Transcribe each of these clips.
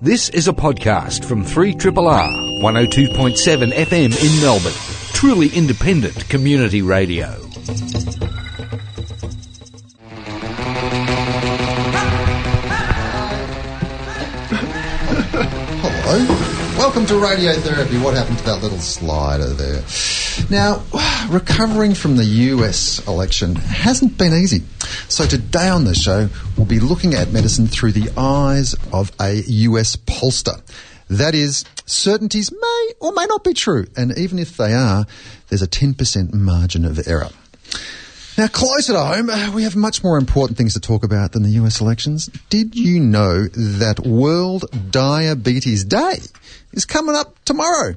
This is a podcast from 3RRR 102.7 FM in Melbourne. Truly independent community radio. Hello. Welcome to Radiotherapy. What happened to that little slider there? Now, recovering from the US election hasn't been easy. So today on the show, we'll be looking at medicine through the eyes of a US pollster. That is, certainties may or may not be true, and even if they are, there's a 10% margin of error. Now, closer to home, we have much more important things to talk about than the US elections. Did you know that World Diabetes Day is coming up tomorrow?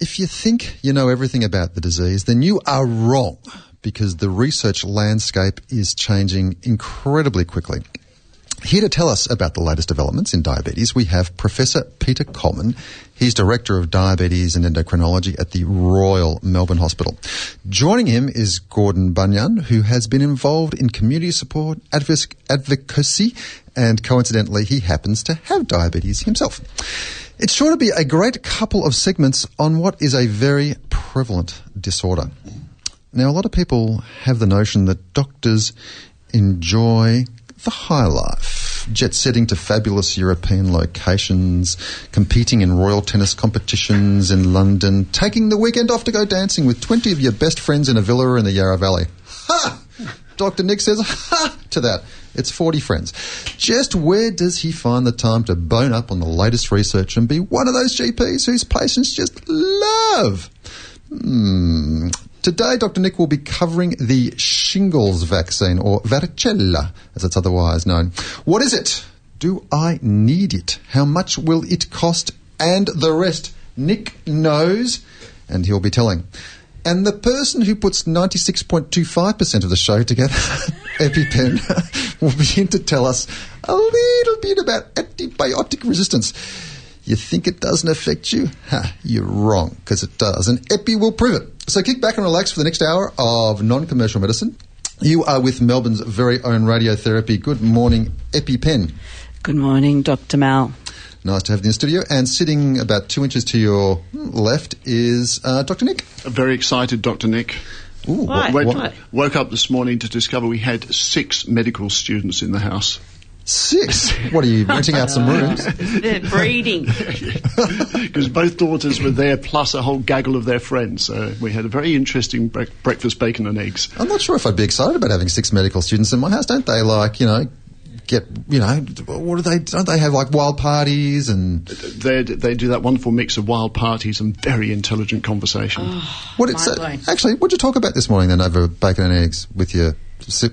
If you think you know everything about the disease, then you are wrong because the research landscape is changing incredibly quickly. Here to tell us about the latest developments in diabetes, we have Professor Peter Colman. He's Director of Diabetes and Endocrinology at the Royal Melbourne Hospital. Joining him is Gordon Bunyan, who has been involved in community support, advocacy, and coincidentally, he happens to have diabetes himself. It's sure to be a great couple of segments on what is a very prevalent disorder. Now, a lot of people have the notion that doctors enjoy the high life, jet setting to fabulous European locations, competing in royal tennis competitions in London, taking the weekend off to go dancing with 20 of your best friends in a villa in the Yarra Valley. Ha! Dr. Nick says, ha! to that. It's 40 friends. Just where does he find the time to bone up on the latest research and be one of those GPs whose patients just love? Hmm. Today, Dr. Nick will be covering the shingles vaccine, or varicella, as it's otherwise known. What is it? Do I need it? How much will it cost? And the rest. Nick knows, and he'll be telling. And the person who puts 96.25% of the show together, EpiPen, will begin to tell us a little bit about antibiotic resistance. You think it doesn't affect you? Ha, you're wrong, because it does. And Epi will prove it. So kick back and relax for the next hour of non commercial medicine. You are with Melbourne's very own radiotherapy. Good morning, EpiPen. Good morning, Dr. Mal. Nice to have you in the studio. And sitting about two inches to your left is uh, Dr. Nick. A very excited Dr. Nick. Ooh, Why? Woke, Why? woke up this morning to discover we had six medical students in the house. Six? What are you renting out some rooms? They're breeding. Because both daughters were there, plus a whole gaggle of their friends. So we had a very interesting bre- breakfast, bacon and eggs. I'm not sure if I'd be excited about having six medical students in my house. Don't they like you know get you know what do they don't they have like wild parties and they they do that wonderful mix of wild parties and very intelligent conversation. Oh, what it's uh, actually what did you talk about this morning then over bacon and eggs with your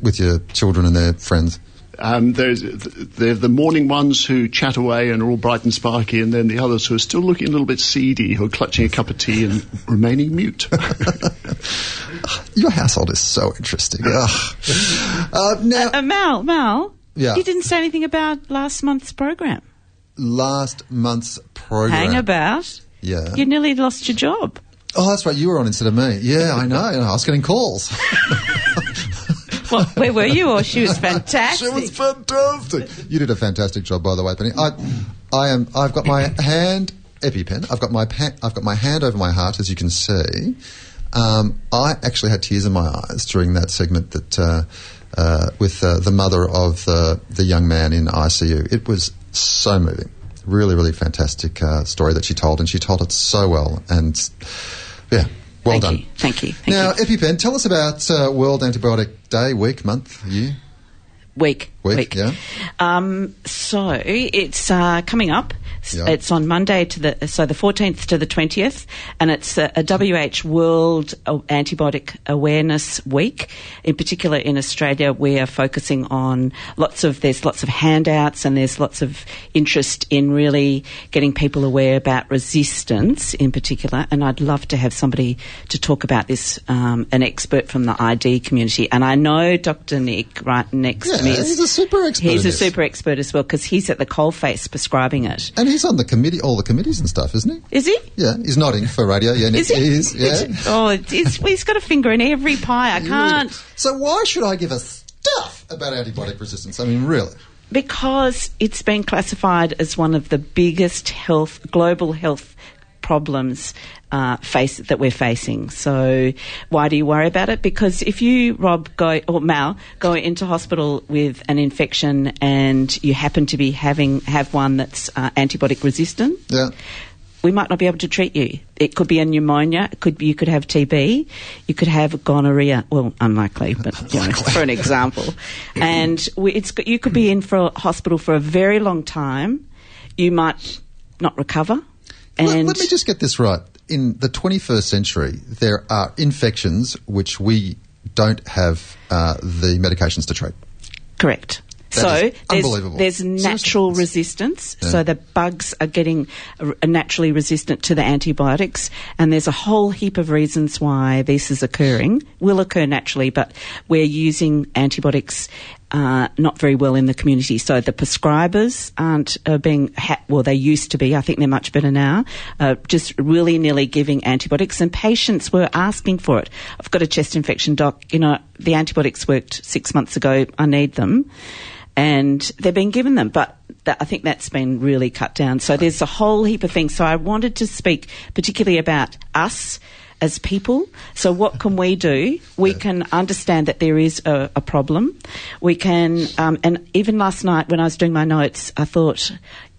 with your children and their friends? Um, there's they're the morning ones who chat away and are all bright and sparky, and then the others who are still looking a little bit seedy, who are clutching a cup of tea and remaining mute. Your household is so interesting. Uh, now, uh, uh, Mal, Mal, yeah. you didn't say anything about last month's program. Last month's program. Hang about. Yeah. You nearly lost your job. Oh, that's right. You were on instead of me. Yeah, I know. I was getting calls. well, where were you? Or she was fantastic. she was fantastic. You did a fantastic job, by the way, Penny. I, I am. I've got my hand EpiPen. I've got my pa- I've got my hand over my heart, as you can see. Um, I actually had tears in my eyes during that segment that uh, uh, with uh, the mother of the the young man in ICU. It was so moving. Really, really fantastic uh, story that she told, and she told it so well. And yeah, well Thank done. You. Thank you. Thank now, you. EpiPen, tell us about uh, World Antibiotic Day, week, month, year. Week. Week, week. yeah. Um, so it's uh, coming up. Yeah. It's on Monday to the so the 14th to the 20th, and it's a, a WH World Antibiotic Awareness Week. In particular, in Australia, we are focusing on lots of there's lots of handouts and there's lots of interest in really getting people aware about resistance in particular. And I'd love to have somebody to talk about this, um, an expert from the ID community. And I know Dr. Nick right next yeah, to me. Is, he's a super expert. He's a super expert as well because he's at the coalface prescribing it. And he's on the committee, all the committees and stuff, isn't he? Is he? Yeah, he's nodding for radio. Yeah, is he? he is. Yeah. oh, it's, it's, he's got a finger in every pie. I can't. So why should I give a stuff about antibiotic resistance? I mean, really. Because it's been classified as one of the biggest health, global health problems uh, face that we're facing. So why do you worry about it? Because if you, Rob, go or Mal, go into hospital with an infection and you happen to be having have one that's uh, antibiotic resistant, Yeah. we might not be able to treat you. It could be a pneumonia. It could be, you could have TB. You could have gonorrhea. Well, unlikely, but you know, for an example. And we, it's you could be in for a hospital for a very long time. You might not recover. Let, And let me just get this right. In the 21st century, there are infections which we don't have uh, the medications to treat. Correct. That so there's, unbelievable. there's Seriously. natural resistance. Yeah. So the bugs are getting naturally resistant to the antibiotics, and there's a whole heap of reasons why this is occurring. Will occur naturally, but we're using antibiotics. Uh, not very well in the community. So the prescribers aren't uh, being, ha- well, they used to be. I think they're much better now. Uh, just really nilly giving antibiotics, and patients were asking for it. I've got a chest infection, doc. You know, the antibiotics worked six months ago. I need them and they've been given them, but that, I think that's been really cut down. So there's a whole heap of things. So I wanted to speak particularly about us as people. So what can we do? We can understand that there is a, a problem. We can, um, and even last night when I was doing my notes, I thought.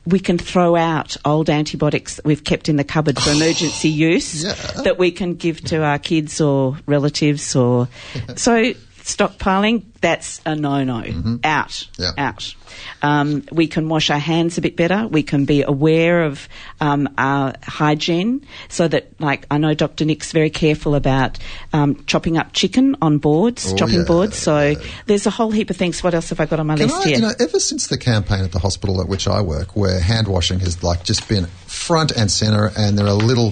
We can throw out old antibiotics that we've kept in the cupboard for emergency use Yeah. that we can give to our kids or relatives or so stockpiling that's a no-no. Out. Yeah. out. Um, we can wash our hands a bit better. We can be aware of um, our hygiene so that like I know Dr Nick's very careful about um, chopping up chicken on boards Oh, chopping yeah. boards. So there's a whole heap of things. What else have I got on my Can list I, here? you know, ever since the campaign at the hospital at which I work, where hand washing has like just been front and centre, and there are little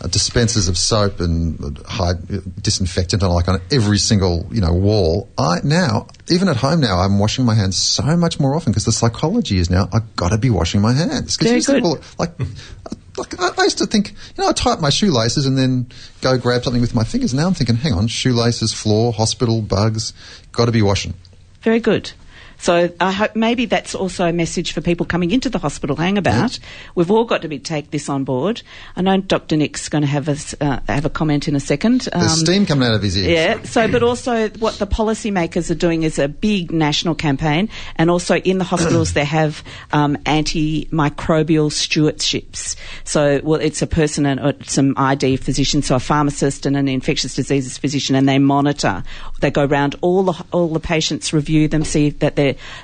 uh, dispensers of soap and uh, high, disinfectant and like on every single you know wall. I now, even at home now, I'm washing my hands so much more often because the psychology is now I've got to be washing my hands. 'Cause Very you used to think, good. like. Like I I used to think, you know, I tie up my shoelaces and then go grab something with my fingers. Now I'm thinking, hang on, shoelaces, floor, hospital, bugs, got to be washing. Very good. So I hope maybe that's also a message for people coming into the hospital hang about. We've all got to be, take this on board. I know Dr. Nick's going to have a, uh, have a comment in a second. There's steam coming out of his ears. Yeah. So, but also what the policymakers are doing is a big national campaign, and also in the hospitals they have um, antimicrobial stewardships. So, well, it's a person and uh, some ID physician, so a pharmacist and an infectious diseases physician, and they monitor. They go around all the all the patients, review them, see that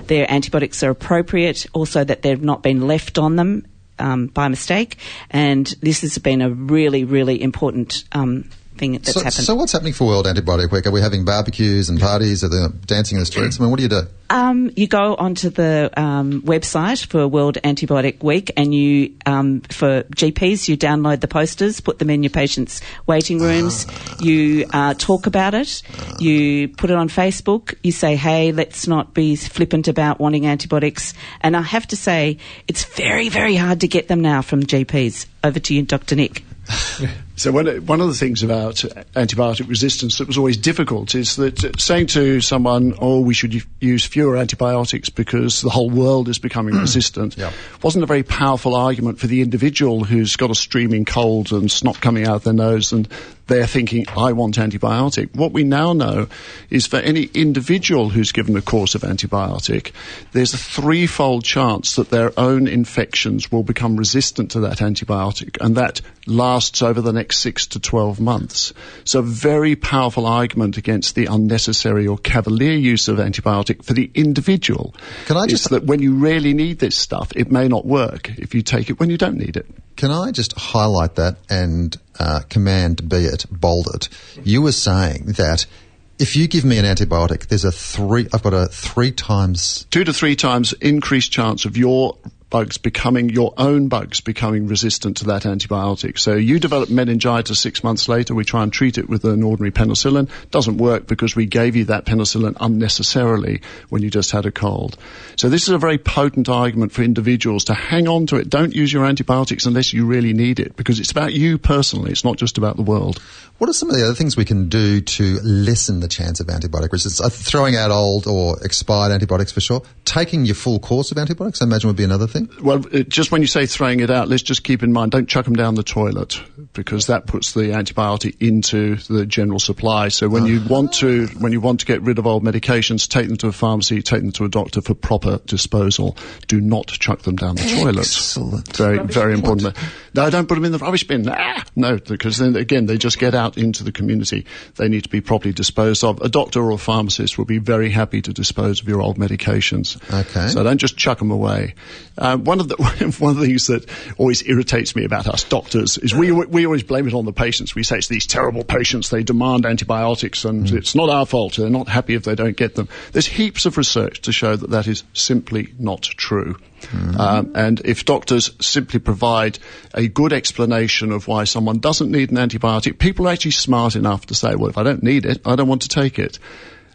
their antibiotics are appropriate, also that they've not been left on them um, by mistake. And this has been a really, really important um, thing that's so, happened. so what's happening for World Antibiotic Week? Are we having barbecues and parties? Are they dancing in the streets? I mean, what do you do? Um, you go onto the um, website for World Antibiotic Week, and you um, for GPs you download the posters, put them in your patients' waiting rooms. You uh, talk about it. You put it on Facebook. You say, "Hey, let's not be flippant about wanting antibiotics." And I have to say, it's very, very hard to get them now from GPs. Over to you, Dr. Nick. So one, one of the things about antibiotic resistance that was always difficult is that uh, saying to someone, "Oh, we should use fewer antibiotics because the whole world is becoming resistant," Yeah. wasn't a very powerful argument for the individual who's got a streaming cold and snot coming out of their nose and they're thinking, "I want antibiotic." What we now know is for any individual who's given a course of antibiotic, there's a threefold chance that their own infections will become resistant to that antibiotic, and that lasts over the next six to 12 months. So a very powerful argument against the unnecessary or cavalier use of antibiotic for the individual. Can I just- that when you really need this stuff, it may not work if you take it when you don't need it. Can I just highlight that and uh, command be it, bold it? You were saying that if you give me an antibiotic, there's a three. I've got a three times. Two to three times increased chance of your bugs becoming your own bugs becoming resistant to that antibiotic. So you develop meningitis six months later. We try and treat it with an ordinary penicillin. Doesn't work because we gave you that penicillin unnecessarily when you just had a cold. So this is a very potent argument for individuals to hang on to it. Don't use your antibiotics unless you really need it because it's about you personally. It's not just about the world. What are some of the other things we can do to lessen the chance of antibiotic resistance? Uh, throwing out old or expired antibiotics for sure. Taking your full course of antibiotics, I imagine, would be another thing. Well, it, just when you say throwing it out, let's just keep in mind don't chuck them down the toilet because that puts the antibiotic into the general supply. So when you want to when you want to get rid of old medications, take them to a pharmacy, take them to a doctor for proper disposal. Do not chuck them down the toilet. Excellent. Very very important. No, don't put them in the rubbish bin. Ah, no, because then again they just get out into the community. They need to be properly disposed of. A doctor or a pharmacist will be very happy to dispose of your old medications. Okay. So don't just chuck them away. Uh, one of the one of the things that always irritates me about us doctors is we we always blame it on the patients. We say it's these terrible patients. They demand antibiotics, and mm. it's not our fault. They're not happy if they don't get them. There's heaps of research to show that that is simply not true. Mm-hmm. Um, and if doctors simply provide a good explanation of why someone doesn't need an antibiotic, people are actually smart enough to say, well, if I don't need it, I don't want to take it.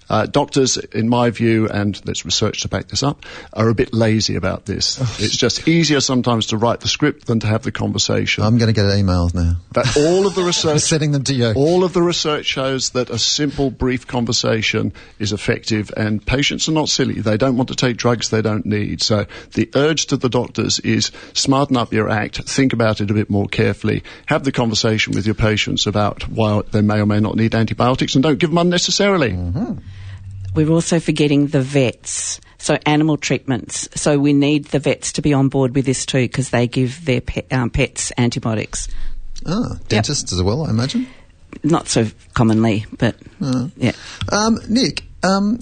Uh, doctors, in my view, and there's research to back this up, are a bit lazy about this. It's just easier sometimes to write the script than to have the conversation. I'm going to get emails now. But all of the research, sending them to you. All of the research shows that a simple, brief conversation is effective, and patients are not silly. They don't want to take drugs they don't need. So the urge to the doctors is smarten up your act, think about it a bit more carefully, have the conversation with your patients about why they may or may not need antibiotics, and don't give them unnecessarily. Mm-hmm. We're also forgetting the vets. So animal treatments. So we need the vets to be on board with this too because they give their pet, um, pets antibiotics. Ah, dentists yep. as well, I imagine. Not so commonly, but uh, yeah. Um, Nick, um,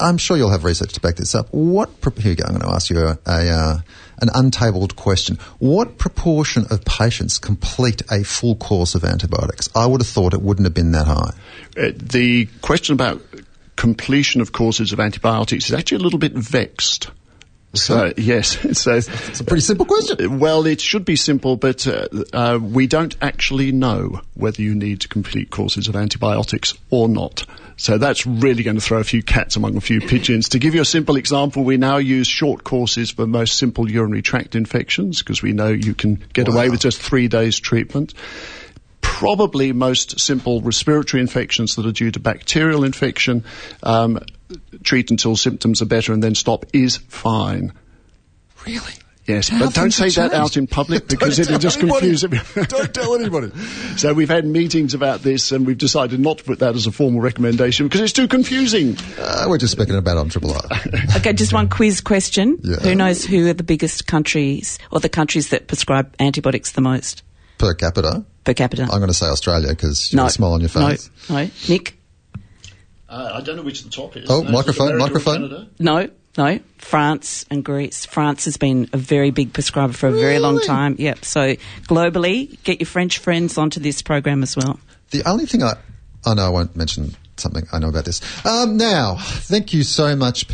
I'm sure you'll have research to back this up. What pro- here you go? I'm going to ask you a, a uh, an untabled question. What proportion of patients complete a full course of antibiotics? I would have thought it wouldn't have been that high. Uh, the question about completion of courses of antibiotics is actually a little bit vexed. So yes, so it's a pretty simple question. Well, it should be simple, but uh, uh, we don't actually know whether you need to complete courses of antibiotics or not. So that's really going to throw a few cats among a few pigeons. To give you a simple example, we now use short courses for most simple urinary tract infections because we know you can get wow. away with just three days treatment probably most simple respiratory infections that are due to bacterial infection. Um, treat until symptoms are better and then stop is fine. Really? Yes, How but don't say that out in public because it'll just confuse everybody. don't tell anybody. so we've had meetings about this and we've decided not to put that as a formal recommendation because it's too confusing. Uh, we're just speaking about on Triple R. okay, just one quiz question. Yeah. Who knows who are the biggest countries or the countries that prescribe antibiotics the most? Per capita? Per capita. I'm going to say Australia because you've no, a smile on your face. No, no. Nick? Uh, I don't know which the top is. Oh, no, microphone, microphone. No, no. France and Greece. France has been a very big prescriber for a really? very long time. Yep. So globally, get your French friends onto this program as well. The only thing I, I know I won't mention something I know about this. Um, now, thank you so much,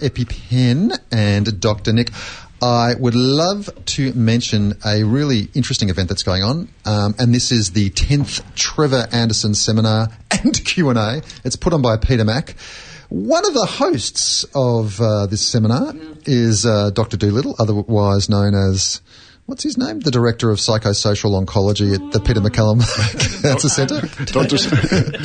EpiPen and Dr. Nick. I would love to mention a really interesting event that's going on, um, and this is the 10th Trevor Anderson Seminar and Q&A. It's put on by Peter Mac. One of the hosts of uh, this seminar is uh, Dr. Doolittle, otherwise known as what's his name? The director of psychosocial oncology at the Peter MacCallum Cancer Centre, Dr.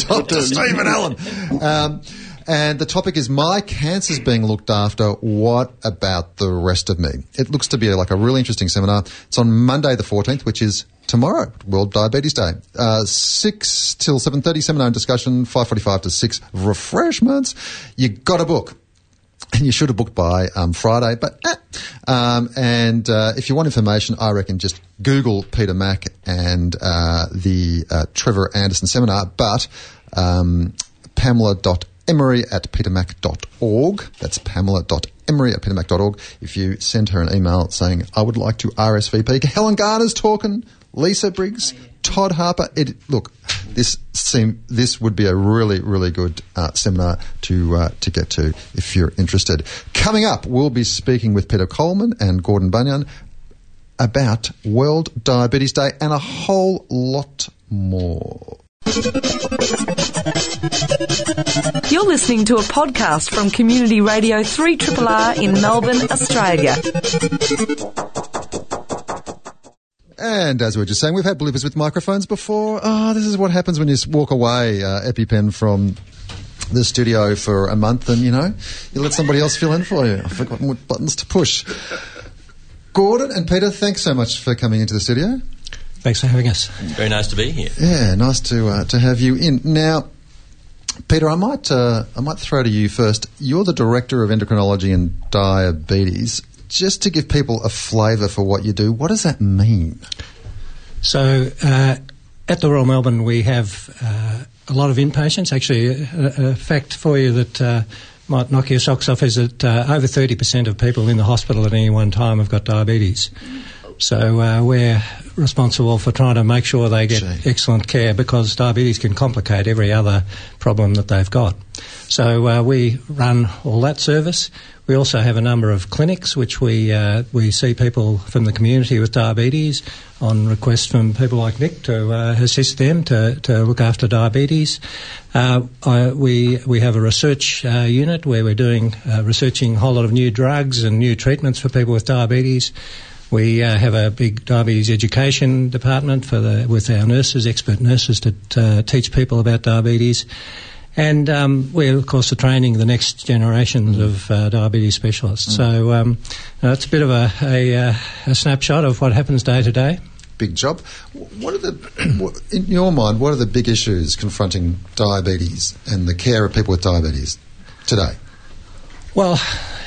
Dr. Stephen Allen. Um, and the topic is My Cancer's Being Looked After. What about the rest of me? It looks to be like a really interesting seminar. It's on Monday the 14th, which is tomorrow, World Diabetes Day. Uh, 6 till 7.30 seminar and discussion, 5.45 to 6 refreshments. You got a book and you should have booked by um, Friday. But eh. um, and uh, if you want information, I reckon just Google Peter Mac and uh, the uh, Trevor Anderson seminar. But um, Pamela emery at petermac.org. That's pamela.emery at petermac.org. If you send her an email saying, I would like to RSVP, Helen Garner's talking, Lisa Briggs, Todd Harper. It, look, this seem this would be a really really good uh, seminar to uh, to get to if you're interested. Coming up, we'll be speaking with Peter Colman and Gordon Bunyan about World Diabetes Day and a whole lot more. You're listening to a podcast from Community Radio 3RRR in Melbourne, Australia. And as we were just saying, we've had bloopers with microphones before. Oh, this is what happens when you walk away, uh, EpiPen, from the studio for a month and, you know, you let somebody else fill in for you. I've forgotten what buttons to push. Gordon and Peter, thanks so much for coming into the studio. Thanks for having us. Very nice to be here. Yeah, nice to uh, to have you in. Now, Peter, I might uh, I might throw to you first. You're the director of endocrinology and diabetes. Just to give people a flavour for what you do, what does that mean? So, uh, at the Royal Melbourne, we have uh, a lot of inpatients. Actually, a, a fact for you that uh, might knock your socks off is that uh, over 30% of people in the hospital at any one time have got diabetes. So uh, we're responsible for trying to make sure they get excellent care because diabetes can complicate every other problem that they've got. So uh, we run all that service. We also have a number of clinics which we uh, we see people from the community with diabetes on request from people like Nick to uh, assist them to, to look after diabetes. Uh, I, we we have a research uh, unit where we're doing uh, researching a whole lot of new drugs and new treatments for people with diabetes. We uh, have a big diabetes education department for the, with our nurses, expert nurses, to, to teach people about diabetes. And um, we're, of course, are training the next generations of uh, diabetes specialists. Mm. So um, uh, it's a bit of a, a, uh, a, snapshot of what happens day to day. Big job. What are the, in your mind, what are the big issues confronting diabetes and the care of people with diabetes today? Well,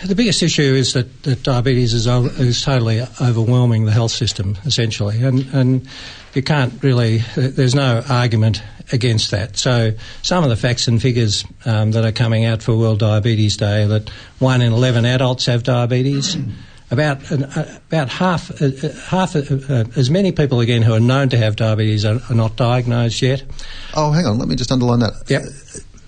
the biggest issue is that, that diabetes is, is totally overwhelming the health system, essentially, and, and you can't really, there's no argument against that. So some of the facts and figures um, that are coming out for World Diabetes Day are that one in 11 adults have diabetes. About uh, about half uh, uh half uh, uh, as many people again who are known to have diabetes are, are, not diagnosed yet. Oh, hang on, let me just underline that. Yep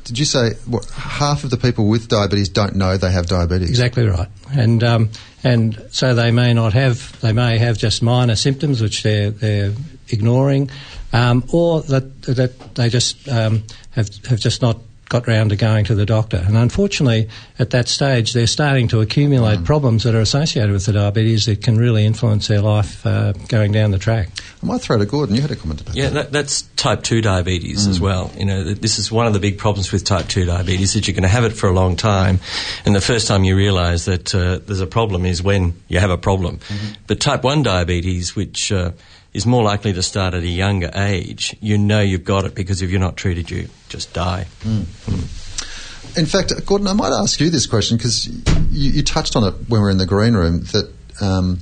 did you say what, half of the people with diabetes don't know they have diabetes? Exactly right, and um, and so they may not have they may have just minor symptoms which they're they're ignoring, um, or that that they just um, have have just not got round to going to the doctor. And unfortunately, at that stage, they're starting to accumulate mm. problems that are associated with the diabetes that can really influence their life uh, going down the track. I might throw to Gordon. You had a comment about yeah, that. Yeah, that's type 2 diabetes mm. as well. You know, this is one of the big problems with type 2 diabetes that you're going to have it for a long time. And the first time you realise that uh, there's a problem is when you have a problem. Mm-hmm. But type 1 diabetes, which... Uh, is more likely to start at a younger age, you know you've got it because if you're not treated, you just die. Mm. Mm. In fact, Gordon, I might ask you this question because you, you, touched on it when we were in the green room that um,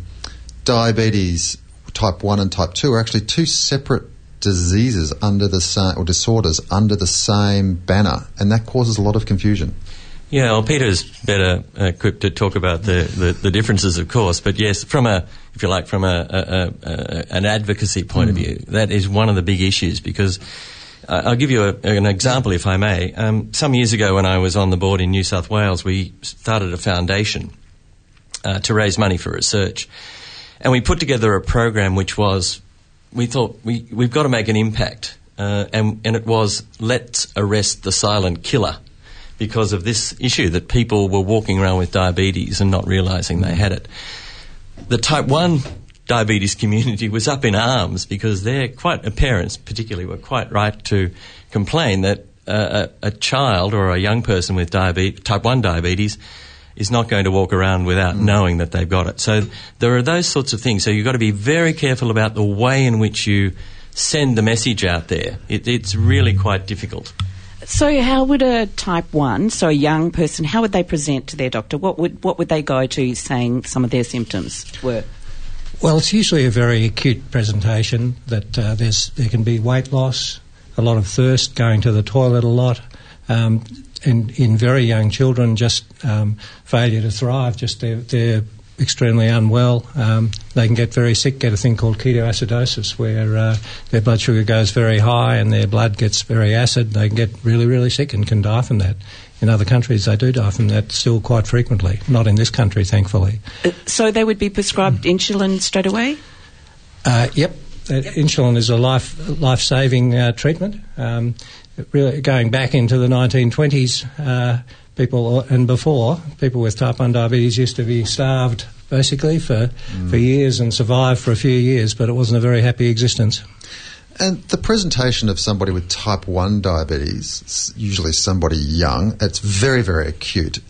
diabetes type 1 and type 2 are actually two separate diseases under the same, or disorders under the same banner, and that causes a lot of confusion. Yeah, well, Peter's better equipped to talk about the, the, the, differences, of course. But yes, from a, if you like, from a, a, a an advocacy point mm. of view, that is one of the big issues because uh, I'll give you an example, if I may. Um, some years ago, when I was on the board in New South Wales, we started a foundation uh, to raise money for research, and we put together a program which was, we thought we we've got to make an impact, uh, and and it was let's arrest the silent killer because of this issue that people were walking around with diabetes and not realizing they had it. The type 1 diabetes community was up in arms because their quite parents particularly were quite right to complain that uh, a, a, child or a young person with diabetes, type 1 diabetes is not going to walk around without mm. knowing that they've got it. So there are those sorts of things. So you've got to be very careful about the way in which you send the message out there. It, it's really quite difficult. So, how would a type one, so a young person, how would they present to their doctor? What would what would they go to saying some of their symptoms were? Well, it's usually a very acute presentation that uh, there's there can be weight loss, a lot of thirst, going to the toilet a lot, um, and in very young children, just um, failure to thrive, just their, their extremely unwell. Um, they can get very sick, get a thing called ketoacidosis, where uh, their blood sugar goes very high and their blood gets very acid. They can get really, really sick and can die from that. In other countries, they do die from that still quite frequently. Not in this country, thankfully. Uh, so they would be prescribed insulin straight away? Uh, yep. Uh, insulin is a life life saving uh, treatment. Um, really, going back into the 1920s, uh, people and before people with type 1 diabetes used to be starved basically for, mm. for years and survive for a few years, but it wasn't a very happy existence. And the presentation of somebody with type 1 diabetes, usually somebody young, it's very, very acute.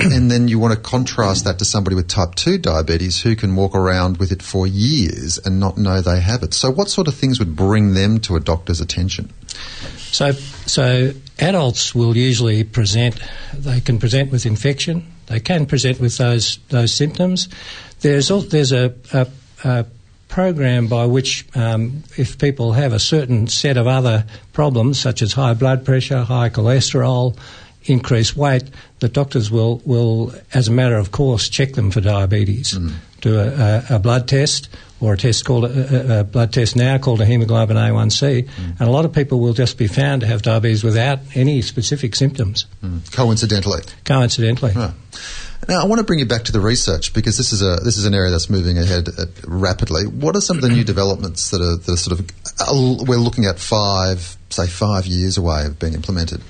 and then you want to contrast that to somebody with type 2 diabetes who can walk around with it for years and not know they have it. So, what sort of things would bring them to a doctor's attention? So, so adults will usually present. They can present with infection. They can present with those those symptoms. There's there's a, a, a program by which, um, if people have a certain set of other problems, such as high blood pressure, high cholesterol, increased weight, the doctors will, will, as a matter of course, check them for diabetes. Mm. Do a, a, a, blood test or a test called a, a, blood test now called a hemoglobin A1C, mm. and a lot of people will just be found to have diabetes without any specific symptoms. Mm. Coincidentally. Coincidentally. Right. Now, I want to bring you back to the research because this is a this is an area that's moving ahead uh, rapidly. What are some of the new developments that are, that are sort of uh, we're looking at five, say five years away of being implemented?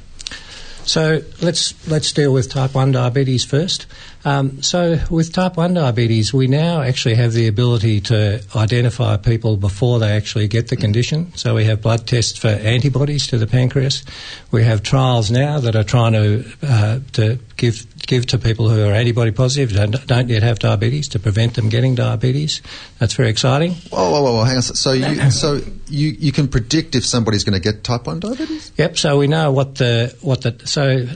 So let's let's deal with type one diabetes first. Um, so with type one diabetes, we now actually have the ability to identify people before they actually get the condition. So we have blood tests for antibodies to the pancreas. We have trials now that are trying to uh, to give give to people who are antibody positive, don't, don't yet have diabetes, to prevent them getting diabetes. That's very exciting. Whoa, whoa, whoa, whoa hang on. So you, so you, you can predict if somebody's going to get type 1 diabetes? Yep, so we know what the, what the, so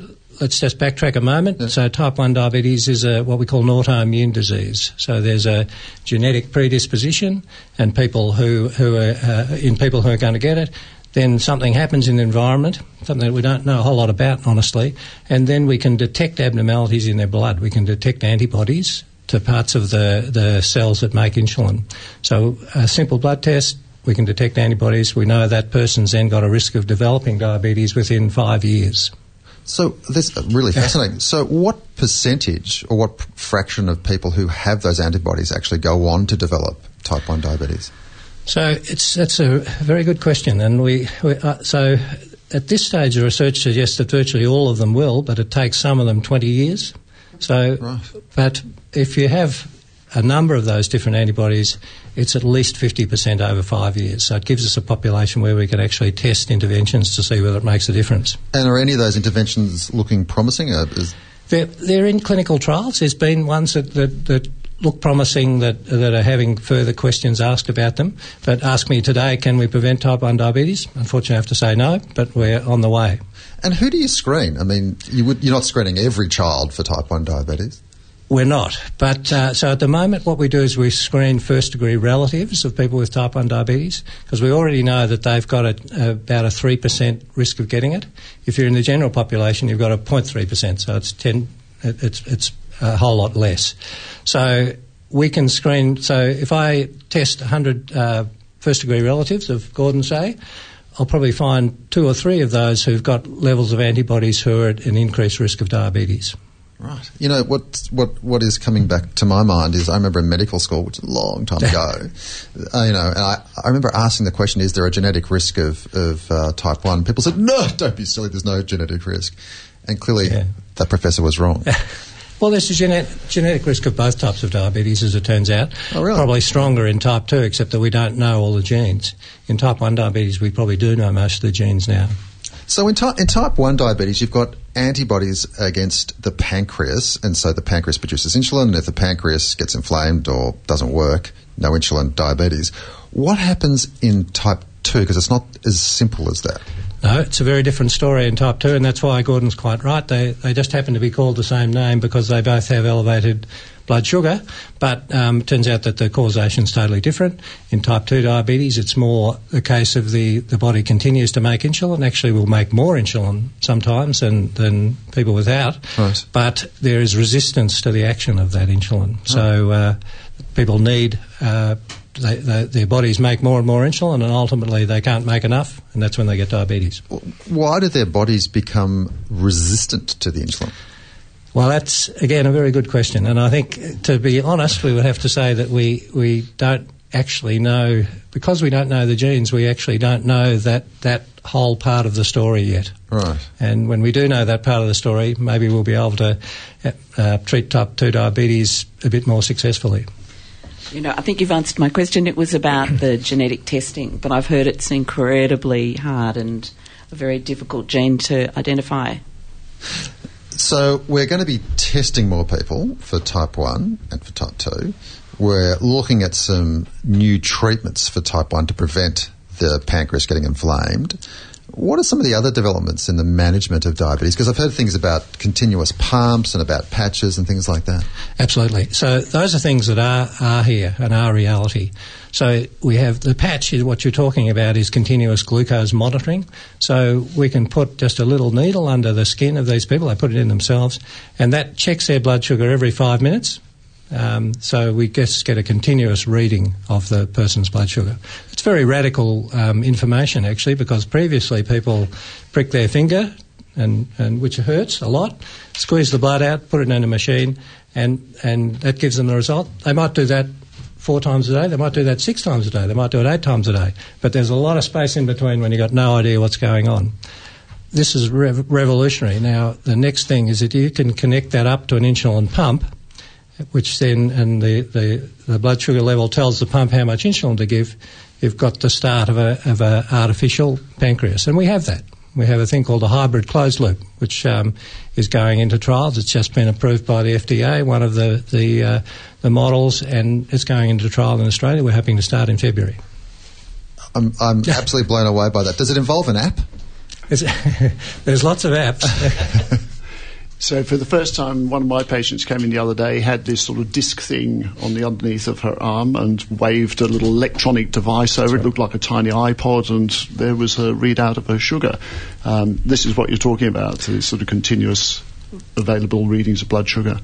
let's just backtrack a moment. Yeah. So type 1 diabetes is a, what we call an autoimmune disease. So there's a genetic predisposition and people who, who are, uh, in people who are going to get it, then something happens in the environment, something that we don't know a whole lot about, honestly, and then we can detect abnormalities in their blood. We can detect antibodies to parts of the, the cells that make insulin. So a simple blood test, we can detect antibodies. We know that person's then got a risk of developing diabetes within five years. So that's uh, really fascinating. So, what percentage or what fraction of people who have those antibodies actually go on to develop type 1 diabetes? So it's that's a very good question, and we, we uh, so at this stage the research suggests that virtually all of them will, but it takes some of them 20 years. So, right. but if you have a number of those different antibodies, it's at least 50% over five years. So it gives us a population where we can actually test interventions to see whether it makes a difference. And are any of those interventions looking promising? Uh, they're, they're, in clinical trials. There's been ones that, that, that look promising that that are having further questions asked about them. But ask me today, can we prevent type 1 diabetes? Unfortunately, I have to say no, but we're on the way. And who do you screen? I mean, you would, you're not screening every child for type 1 diabetes. We're not. But uh, so at the moment, what we do is we screen first degree relatives of people with type 1 diabetes because we already know that they've got a, about a 3% risk of getting it. If you're in the general population, you've got a 0.3%, so it's 10, it's, it's a whole lot less. So we can screen. So if I test 100 uh, first degree relatives of Gordon, say, I'll probably find two or three of those who've got levels of antibodies who are at an increased risk of diabetes. Right. You know what? What? What is coming back to my mind is I remember in medical school, which is a long time ago. uh, you know, and I, I remember asking the question: Is there a genetic risk of of uh, type one? People said, "No, don't be silly. There's no genetic risk." And clearly, yeah. that professor was wrong. Well, there's a genet- genetic risk of both types of diabetes, as it turns out. Oh, really? Probably stronger in type 2, except that we don't know all the genes. In type 1 diabetes, we probably do know most of the genes now. So in, ty- in type 1 diabetes, you've got antibodies against the pancreas, and so the pancreas produces insulin. and If the pancreas gets inflamed or doesn't work, no insulin, diabetes. What happens in type 2? Because it's not as simple as that. No, it's a very different story in type 2, and that's why Gordon's quite right. They, they just happen to be called the same name because they both have elevated blood sugar, but um, it turns out that the causation is totally different. In type 2 diabetes, it's more the case of the, the body continues to make insulin, actually will make more insulin sometimes than, than people without, Right. but there is resistance to the action of that insulin. So uh, people need, uh, they, they, their bodies make more and more insulin, and ultimately they can't make enough, and that's when they get diabetes. Why do their bodies become resistant to the insulin? Well, that's again a very good question, and I think, to be honest, we would have to say that we we don't actually know because we don't know the genes. We actually don't know that that whole part of the story yet. Right. And when we do know that part of the story, maybe we'll be able to uh, treat type two diabetes a bit more successfully. You know, I think you've answered my question. It was about the genetic testing, but I've heard it's incredibly hard and a very difficult gene to identify. So we're going to be testing more people for type 1 and for type 2. We're looking at some new treatments for type 1 to prevent the pancreas getting inflamed. What are some of the other developments in the management of diabetes? Because I've heard things about continuous pumps and about patches and things like that. Absolutely. So those are things that are, are here and are reality. So we have the patch is what you're talking about is continuous glucose monitoring. So we can put just a little needle under the skin of these people. They put it in themselves, and that checks their blood sugar every five minutes. Um, so we just get a continuous reading of the person's blood sugar. It's very radical um, information actually, because previously people prick their finger, and, and which hurts a lot, squeeze the blood out, put it in a machine, and and that gives them the result. They might do that four times a day. They might do that six times a day. They might do it eight times a day. But there's a lot of space in between when you've got no idea what's going on. This is rev- revolutionary. Now, the next thing is that you can connect that up to an insulin pump, which then, and the, the, the blood sugar level tells the pump how much insulin to give. You've got the start of a, of a artificial pancreas. And we have that. We have a thing called a hybrid closed loop, which um, is going into trials. It's just been approved by the FDA, one of the the, uh, the models, and it's going into trial in Australia. We're hoping to start in February. I'm, I'm absolutely blown away by that. Does it involve an app? There's, there's lots of apps. So for the first time, one of my patients came in the other day, had this sort of disc thing on the underneath of her arm and waved a little electronic device over it. Looked like a tiny iPod and there was a readout of her sugar. Um, this is what you're talking about, the sort of continuous available readings of blood sugar.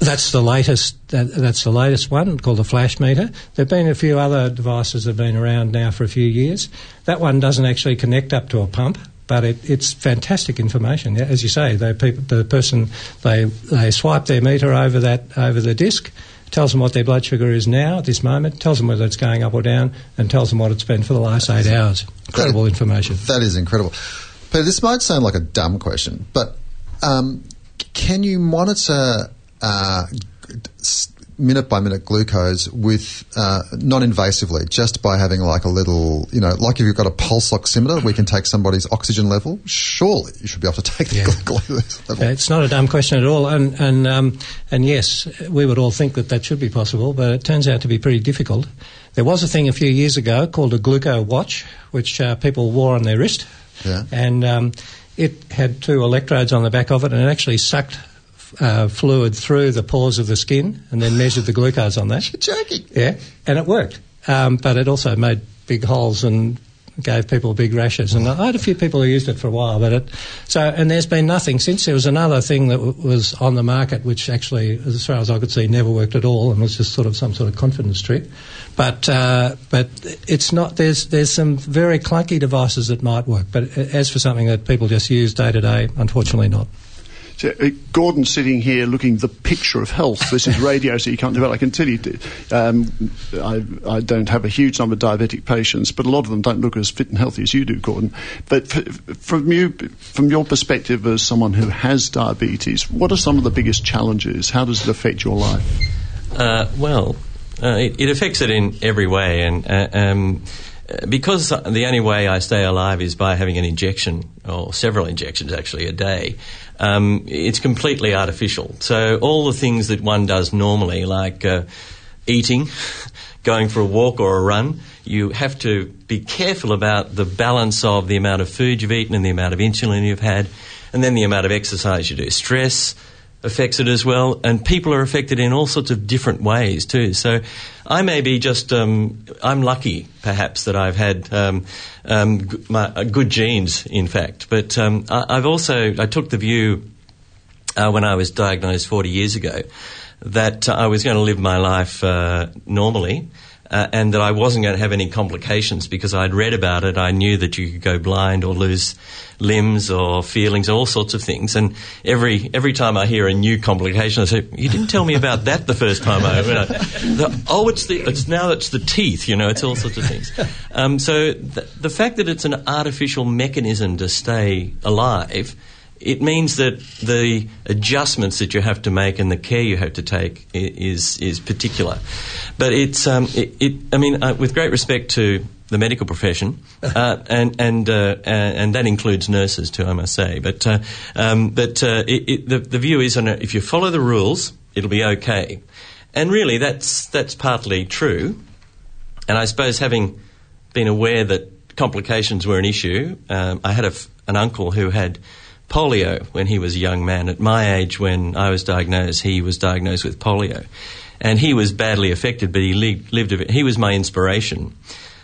That's the latest. That, that's the latest one called the flash meter. There've been a few other devices that have been around now for a few years. That one doesn't actually connect up to a pump, but it, it's fantastic information. As you say, they, people, the person they they swipe their meter over that over the disc, tells them what their blood sugar is now at this moment, tells them whether it's going up or down, and tells them what it's been for the last eight hours. Incredible That- information. That is incredible. Peter, this might sound like a dumb question, but um, can you monitor uh, minute by minute glucose with uh, non-invasively, just by having like a little, you know, like if you've got a pulse oximeter, we can take somebody's oxygen level. Surely you should be able to take the Yeah. glucose level. It's not a dumb question at all, and and um, and yes, we would all think that that should be possible, but it turns out to be pretty difficult. There was a thing a few years ago called a GlucoWatch, which uh, people wore on their wrist, Yeah. and um, it had two electrodes on the back of it, and it actually sucked uh, fluid through the pores of the skin, and then measured the glucose on that. You're joking. Yeah, and it worked, um, but it also made big holes and gave people big rashes. And I had a few people who used it for a while, but it so and there's been nothing since. There was another thing that w- was on the market, which actually, as far as I could see, never worked at all, and was just sort of some sort of confidence trick. But uh, but it's not. There's there's some very clunky devices that might work, but as for something that people just use day to day, unfortunately not. So, uh, Gordon's sitting here looking the picture of health. This is radio, so you can't do it. I can tell you, um, I, I don't have a huge number of diabetic patients, but a lot of them don't look as fit and healthy as you do, Gordon. But f- from you, from your perspective as someone who has diabetes, what are some of the biggest challenges? How does it affect your life? Uh, well, uh, it, it affects it in every way, and uh, um, because the only way I stay alive is by having an injection, or several injections actually, a day. Um, it's completely artificial. So all the things that one does normally, like uh, eating, going for a walk or a run, you have to be careful about the balance of the amount of food you've eaten and the amount of insulin you've had, and then the amount of exercise you do. Stress, affects it as well, and people are affected in all sorts of different ways too. So I may be just, um, I'm lucky perhaps that I've had um, um, g- my, uh, good genes, in fact. But um, I, have also, I took the view uh, when I was diagnosed 40 years ago that I was going to live my life uh, normally uh, and that I wasn't going to have any complications because I'd read about it. I knew that you could go blind or lose limbs or feelings, all sorts of things. And every every time I hear a new complication, I say, "You didn't tell me about that the first time I." You know, the, oh, it's the it's now it's the teeth. You know, it's all sorts of things. Um, so the, the fact that it's an artificial mechanism to stay alive it means that the adjustments that you have to make and the care you have to take is is particular. But it's um, it, it, I mean, uh, with great respect to the medical profession, uh, and and uh, and that includes nurses too, I must say. But uh, um, but uh, it, the the view is, on if you follow the rules, it'll be okay. And really, that's that's partly true. And I suppose having been aware that complications were an issue, um, I had a, an uncle who had polio when he was a young man. At my age, when I was diagnosed, he was diagnosed with polio. And he was badly affected, but he lived, lived a bit. He was my inspiration.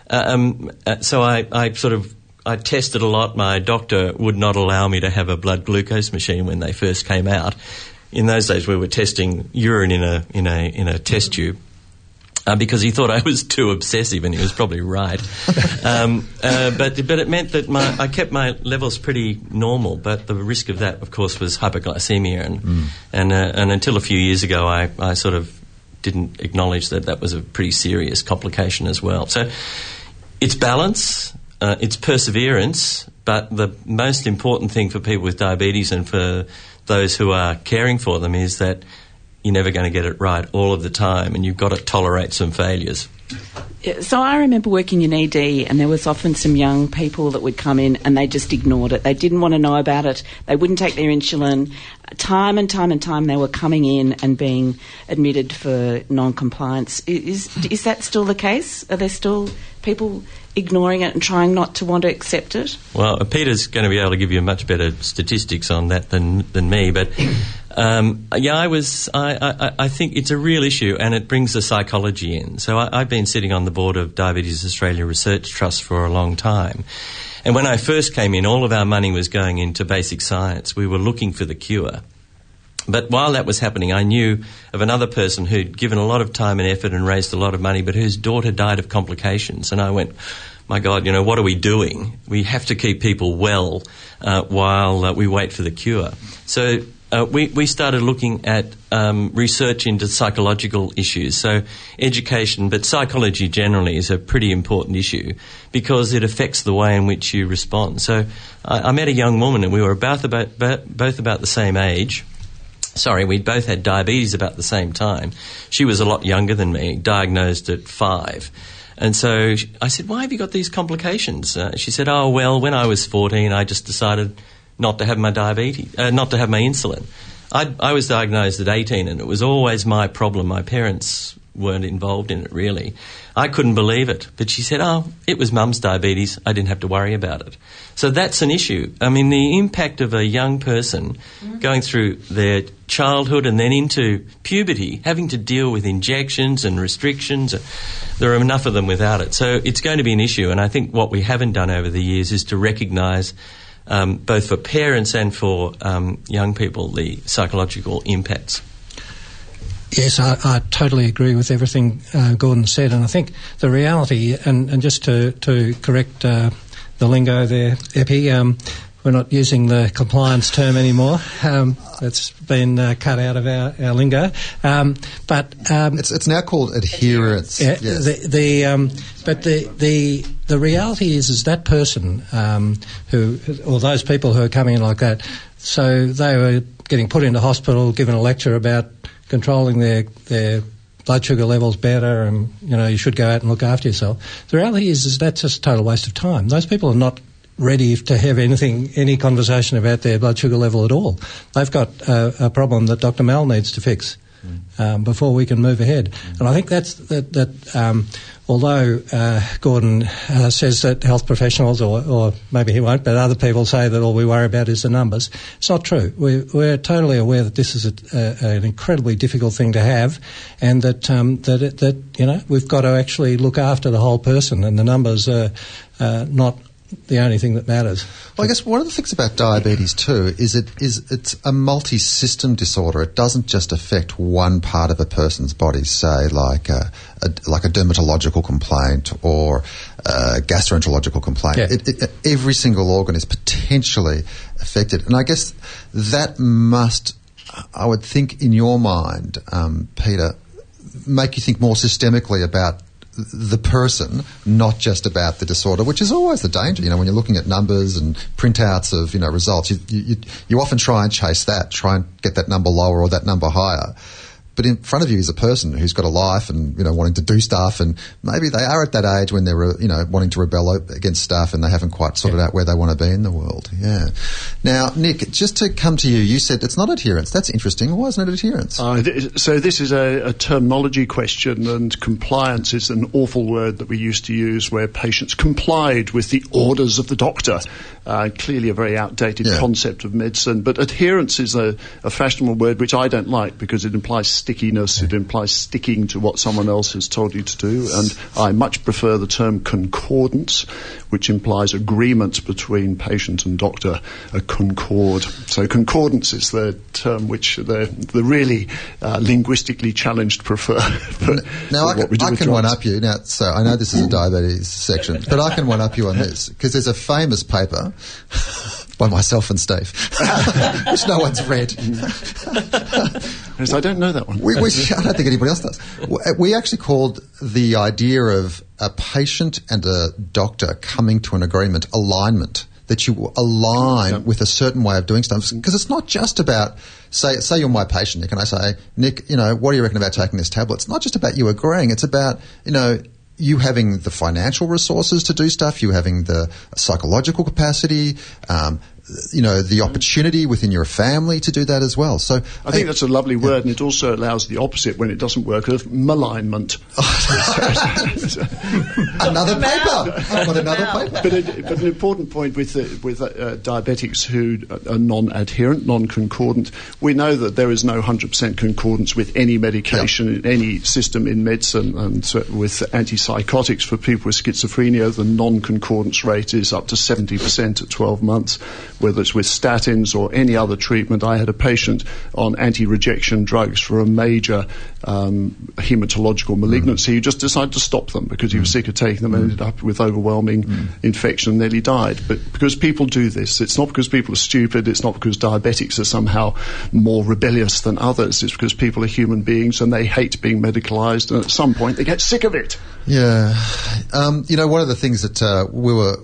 Uh, um, uh, so I, I sort of I tested a lot. My doctor would not allow me to have a blood glucose machine when they first came out. In those days, we were testing urine in a in a in a test tube uh, because he thought I was too obsessive, and he was probably right. um, uh, but but it meant that my, I kept my levels pretty normal. But the risk of that, of course, was hypoglycemia, and mm. and uh, and until a few years ago, I, I sort of didn't acknowledge that that was a pretty serious complication as well. So it's balance, uh, it's perseverance, but the most important thing for people with diabetes and for those who are caring for them is that you're never going to get it right all of the time, and you've got to tolerate some failures. So I remember working in ED, and there was often some young people that would come in and they just ignored it. They didn't want to know about it. They wouldn't take their insulin. Time and time and time, they were coming in and being admitted for non-compliance. Is is that still the case? Are there still people ignoring it and trying not to want to accept it? Well, Peter's going to be able to give you much better statistics on that than than me, but um, yeah, I was. I, I, I, think it's a real issue, and it brings the psychology in. So I, have been sitting on the board of Diabetes Australia Research Trust for a long time, and when I first came in, all of our money was going into basic science. We were looking for the cure. But while that was happening, I knew of another person who'd given a lot of time and effort and raised a lot of money, but whose daughter died of complications. And I went, my God, you know, what are we doing? We have to keep people well uh, while uh, we wait for the cure. So uh, we, we started looking at um, research into psychological issues. So, education, but psychology generally is a pretty important issue because it affects the way in which you respond. So, I, I met a young woman and we were about, about, both about the same age. Sorry, we both had diabetes about the same time. She was a lot younger than me, diagnosed at five. And so I said, Why have you got these complications? Uh, she said, Oh, well, when I was 14, I just decided not to have my diabetes, uh, not to have my insulin. I, I was diagnosed at 18 and it was always my problem. My parents weren't involved in it really. I couldn't believe it. But she said, oh, it was mum's diabetes. I didn't have to worry about it. So that's an issue. I mean, the impact of a young person mm-hmm. going through their childhood and then into puberty, having to deal with injections and restrictions, there are enough of them without it. So it's going to be an issue. And I think what we haven't done over the years is to recognise um, both for parents and for um, young people, the psychological impacts. Yes, I, I, totally agree with everything uh, Gordon said, and I think the reality, and, and just to, to correct uh, the lingo there, Epi, um, we're not using the compliance term anymore. Um, it's been uh, cut out of our, our lingo. Um, but um, it's it's now called adherence. Yeah, yes. the, the um, but the the the reality is is that person um, who or those people who are coming in like that. So they were getting put into hospital, given a lecture about controlling their their blood sugar levels better, and you know you should go out and look after yourself. The reality is, is that's just a total waste of time. Those people are not ready to have anything, any conversation about their blood sugar level at all. They've got a, a problem that Dr. Mal needs to fix. um, before we can move ahead. And I think that's that. that um, although uh, Gordon uh, says that health professionals, or, or, maybe he won't, but other people say that all we worry about is the numbers, it's not true. We're, we're totally aware that this is a, a, an incredibly difficult thing to have, and that um, that that you know we've got to actually look after the whole person, and the numbers are uh, not the only thing that matters. Well, I guess one of the things about diabetes too is it is it's a multi-system disorder. It doesn't just affect one part of a person's body, say like a, a like a dermatological complaint or a gastroenterological complaint. Yeah. It, it, every single organ is potentially affected, and I guess that must, I would think, in your mind, um, Peter, make you think more systemically about the person, not just about the disorder, which is always the danger. You know, when you're looking at numbers and printouts of you know results, you you, you often try and chase that, try and get that number lower or that number higher. But in front of you is a person who's got a life and you know wanting to do stuff, and maybe they are at that age when they're you know wanting to rebel against stuff, and they haven't quite sorted Yeah. out where they want to be in the world. Yeah. Now, Nick, just to come to you, you said it's not adherence. That's interesting. Why isn't it adherence? Uh, th- so this is a, a terminology question, and compliance is an awful word that we used to use, where patients complied with the orders of the doctor. Uh, clearly, a very outdated Yeah. concept of medicine. But adherence is a, a fashionable word which I don't like because it implies stickiness. It implies sticking to what someone else has told you to do, and I much prefer the term concordance, which implies agreement between patient and doctor. A concord. So concordance is the term which the the really uh, linguistically challenged prefer. for, Now, for I can, I can one up you. Now, so I know this is a diabetes section, but I can one up you on this because there's a famous paper by myself and Steve, which no one's read. Yes, I don't know that one. We, we, I don't think anybody else does. We actually called the idea of a patient and a doctor coming to an agreement alignment. That you align with a certain way of doing stuff mm-hmm. because it's not just about say say you're my patient Nick and I say Nick you know what do you reckon about taking this tablet it's not just about you agreeing it's about you know you having the financial resources to do stuff, you having the psychological capacity, um, you know, the opportunity within your family to do that as well. So I think that's a lovely word, and it also allows the opposite when it doesn't work of malignment. another paper. I've got another paper. but, it, but an important point with uh, with uh, diabetics who are non-adherent, non-concordant, we know that there is no 100% concordance with any medication in any system in medicine, and so with antipsychotics for people with schizophrenia, the non-concordance rate is up to 70% at 12 months. Whether it's with statins or any other treatment, I had a patient on anti-rejection drugs for a major um, hematological malignancy who just decided to stop them because he was sick of taking them and ended up with overwhelming infection, and nearly died. But because people do this, it's not because people are stupid, it's not because diabetics are somehow more rebellious than others, it's because people are human beings and they hate being medicalised and at some point they get sick of it. Yeah. Um, you know, one of the things that uh, we were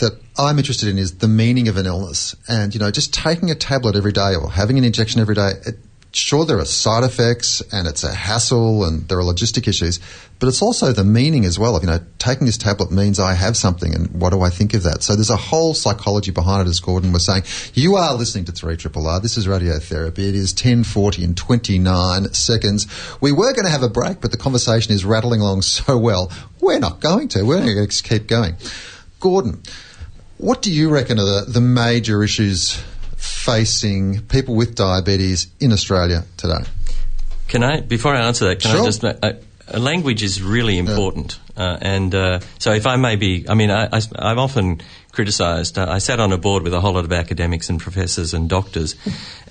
that I'm interested in is the meaning of an illness, and you know, just taking a tablet every day or having an injection every day. It, sure, there are side effects, and it's a hassle, and there are logistic issues, but it's also the meaning as well. Of you know, taking this tablet means I have something, and what do I think of that? So there's a whole psychology behind it, as Gordon was saying. You are listening to Three Triple R. This is radiotherapy. It is 10:40 and 29 seconds. We were going to have a break, but the conversation is rattling along so well. We're not going to. We're going to keep going. Gordon, what do you reckon are the, the major issues facing people with diabetes in Australia today? Can I, before I answer that, can Sure. I just, uh, uh, language is really important. Uh, and uh, so if I may be, I mean, I, I, I've often criticised, uh, I sat on a board with a whole lot of academics and professors and doctors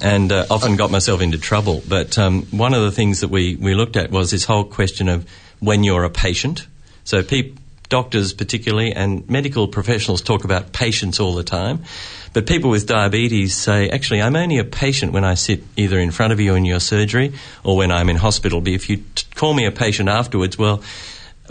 and uh, often got myself into trouble. But um, one of the things that we, we looked at was this whole question of when you're a patient. So peop doctors particularly and medical professionals talk about patients all the time. But people with diabetes say, actually, I'm only a patient when I sit either in front of you in your surgery or when I'm in hospital. But if you t- call me a patient afterwards, well,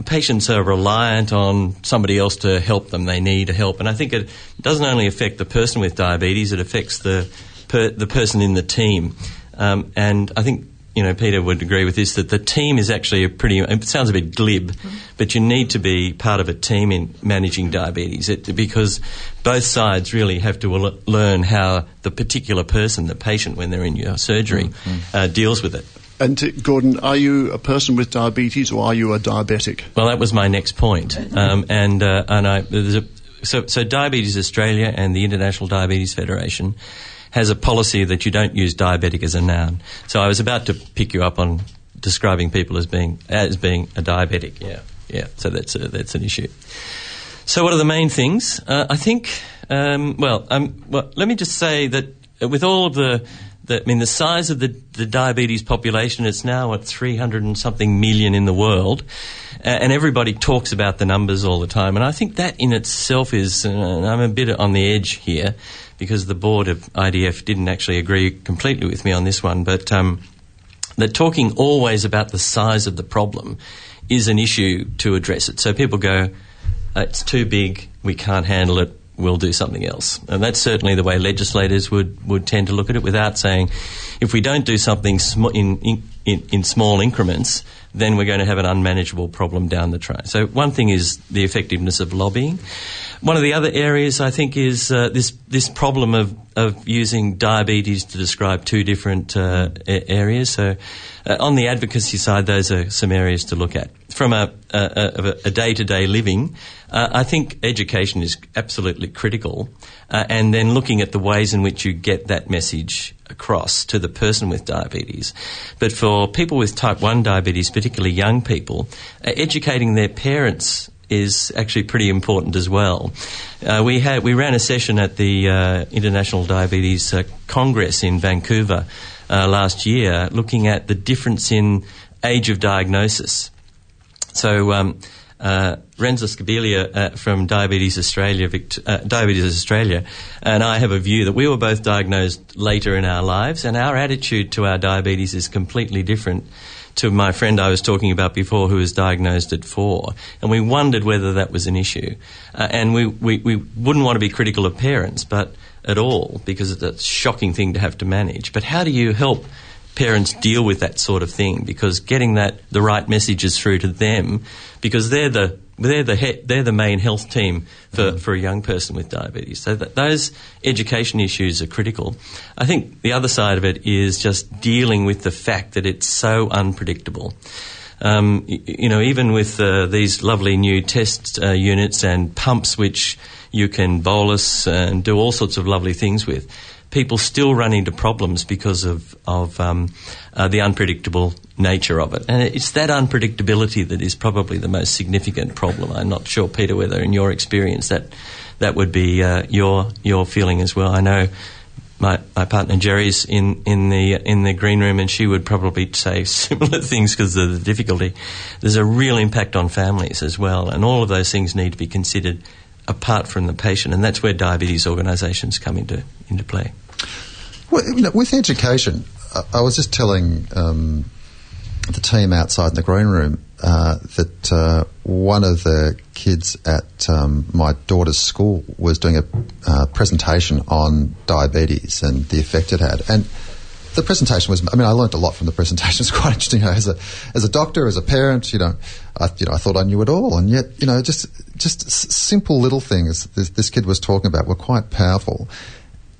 patients are reliant on somebody else to help them. They need help. And I think it doesn't only affect the person with diabetes, it affects the, per- the person in the team. Um, and I think you know, Peter would agree with this that the team is actually a pretty. It sounds a bit glib, but you need to be part of a team in managing diabetes it, because both sides really have to learn how the particular person, the patient, when they're in your surgery, mm-hmm. uh, deals with it. And uh, Gordon, are you a person with diabetes or are you a diabetic? Well, that was my next point. Um, and uh, and I, a, so, so Diabetes Australia and the International Diabetes Federation has a policy that you don't use diabetic as a noun. So I was about to pick you up on describing people as being as being a diabetic. Yeah, yeah. So that's a, that's an issue. So what are the main things? Uh, I think. Um, well, um, well, let me just say that with all of the I mean, the size of the, the diabetes population, it's now at 300 and something million in the world. Uh, and everybody talks about the numbers all the time. And I think that in itself is, uh, I'm a bit on the edge here because the board of IDF didn't actually agree completely with me on this one, but um, that talking always about the size of the problem is an issue to address it. So people go, uh, it's too big, we can't handle it, we'll do something else. And that's certainly the way legislators would, would tend to look at it without saying, if we don't do something sm- in, in, in small increments, then we're going to have an unmanageable problem down the track. So one thing is the effectiveness of lobbying. One of the other areas I think is uh, this this problem of, of using diabetes to describe two different uh, areas. So, uh, on the advocacy side, those are some areas to look at. From a day to day living, uh, I think education is absolutely critical, uh, and then looking at the ways in which you get that message across to the person with diabetes. But for people with type 1 diabetes, particularly young people, uh, educating their parents is actually pretty important as well. Uh, we had we ran a session at the uh, International Diabetes uh, Congress in Vancouver uh, last year, looking at the difference in age of diagnosis. So. Um, uh, Renza Scibilia uh, from Diabetes Australia, Vict- Diabetes Australia, and I have a view that we were both diagnosed later in our lives, and our attitude to our diabetes is completely different to my friend I was talking about before who was diagnosed at four, and we wondered whether that was an issue. Uh, and we, we, we wouldn't want to be critical of parents, but at all, because it's a shocking thing to have to manage. But how do you help parents deal with that sort of thing? Because getting that the right messages through to them, because they're the they're the he- they're the main health team for, mm. for a young person with diabetes. So those education issues are critical. I think the other side of it is just dealing with the fact that it's so unpredictable. Um, you, you, know, even with uh, these lovely new test uh, units and pumps, which you can bolus and do all sorts of lovely things with people still run into problems because of, of um, uh, the unpredictable nature of it. And it's that unpredictability that is probably the most significant problem. I'm not sure, Peter, whether in your experience that that would be uh, your your feeling as well. I know my, my partner Jerry's in, in the in the green room, and she would probably say similar things because of the difficulty. There's a real impact on families as well, and all of those things need to be considered apart from the patient, and that's where diabetes organisations come into into play. Well, you know, with education, I, I was just telling um, the team outside in the green room uh, that uh, one of the kids at um, my daughter's school was doing a uh, presentation on diabetes and the effect it had, and the presentation was. I mean, I learned a lot from the presentation. It's quite interesting. You know, as a as a doctor, as a parent, you know, I you know I thought I knew it all, and yet you know just just simple little things this, this kid was talking about were quite powerful,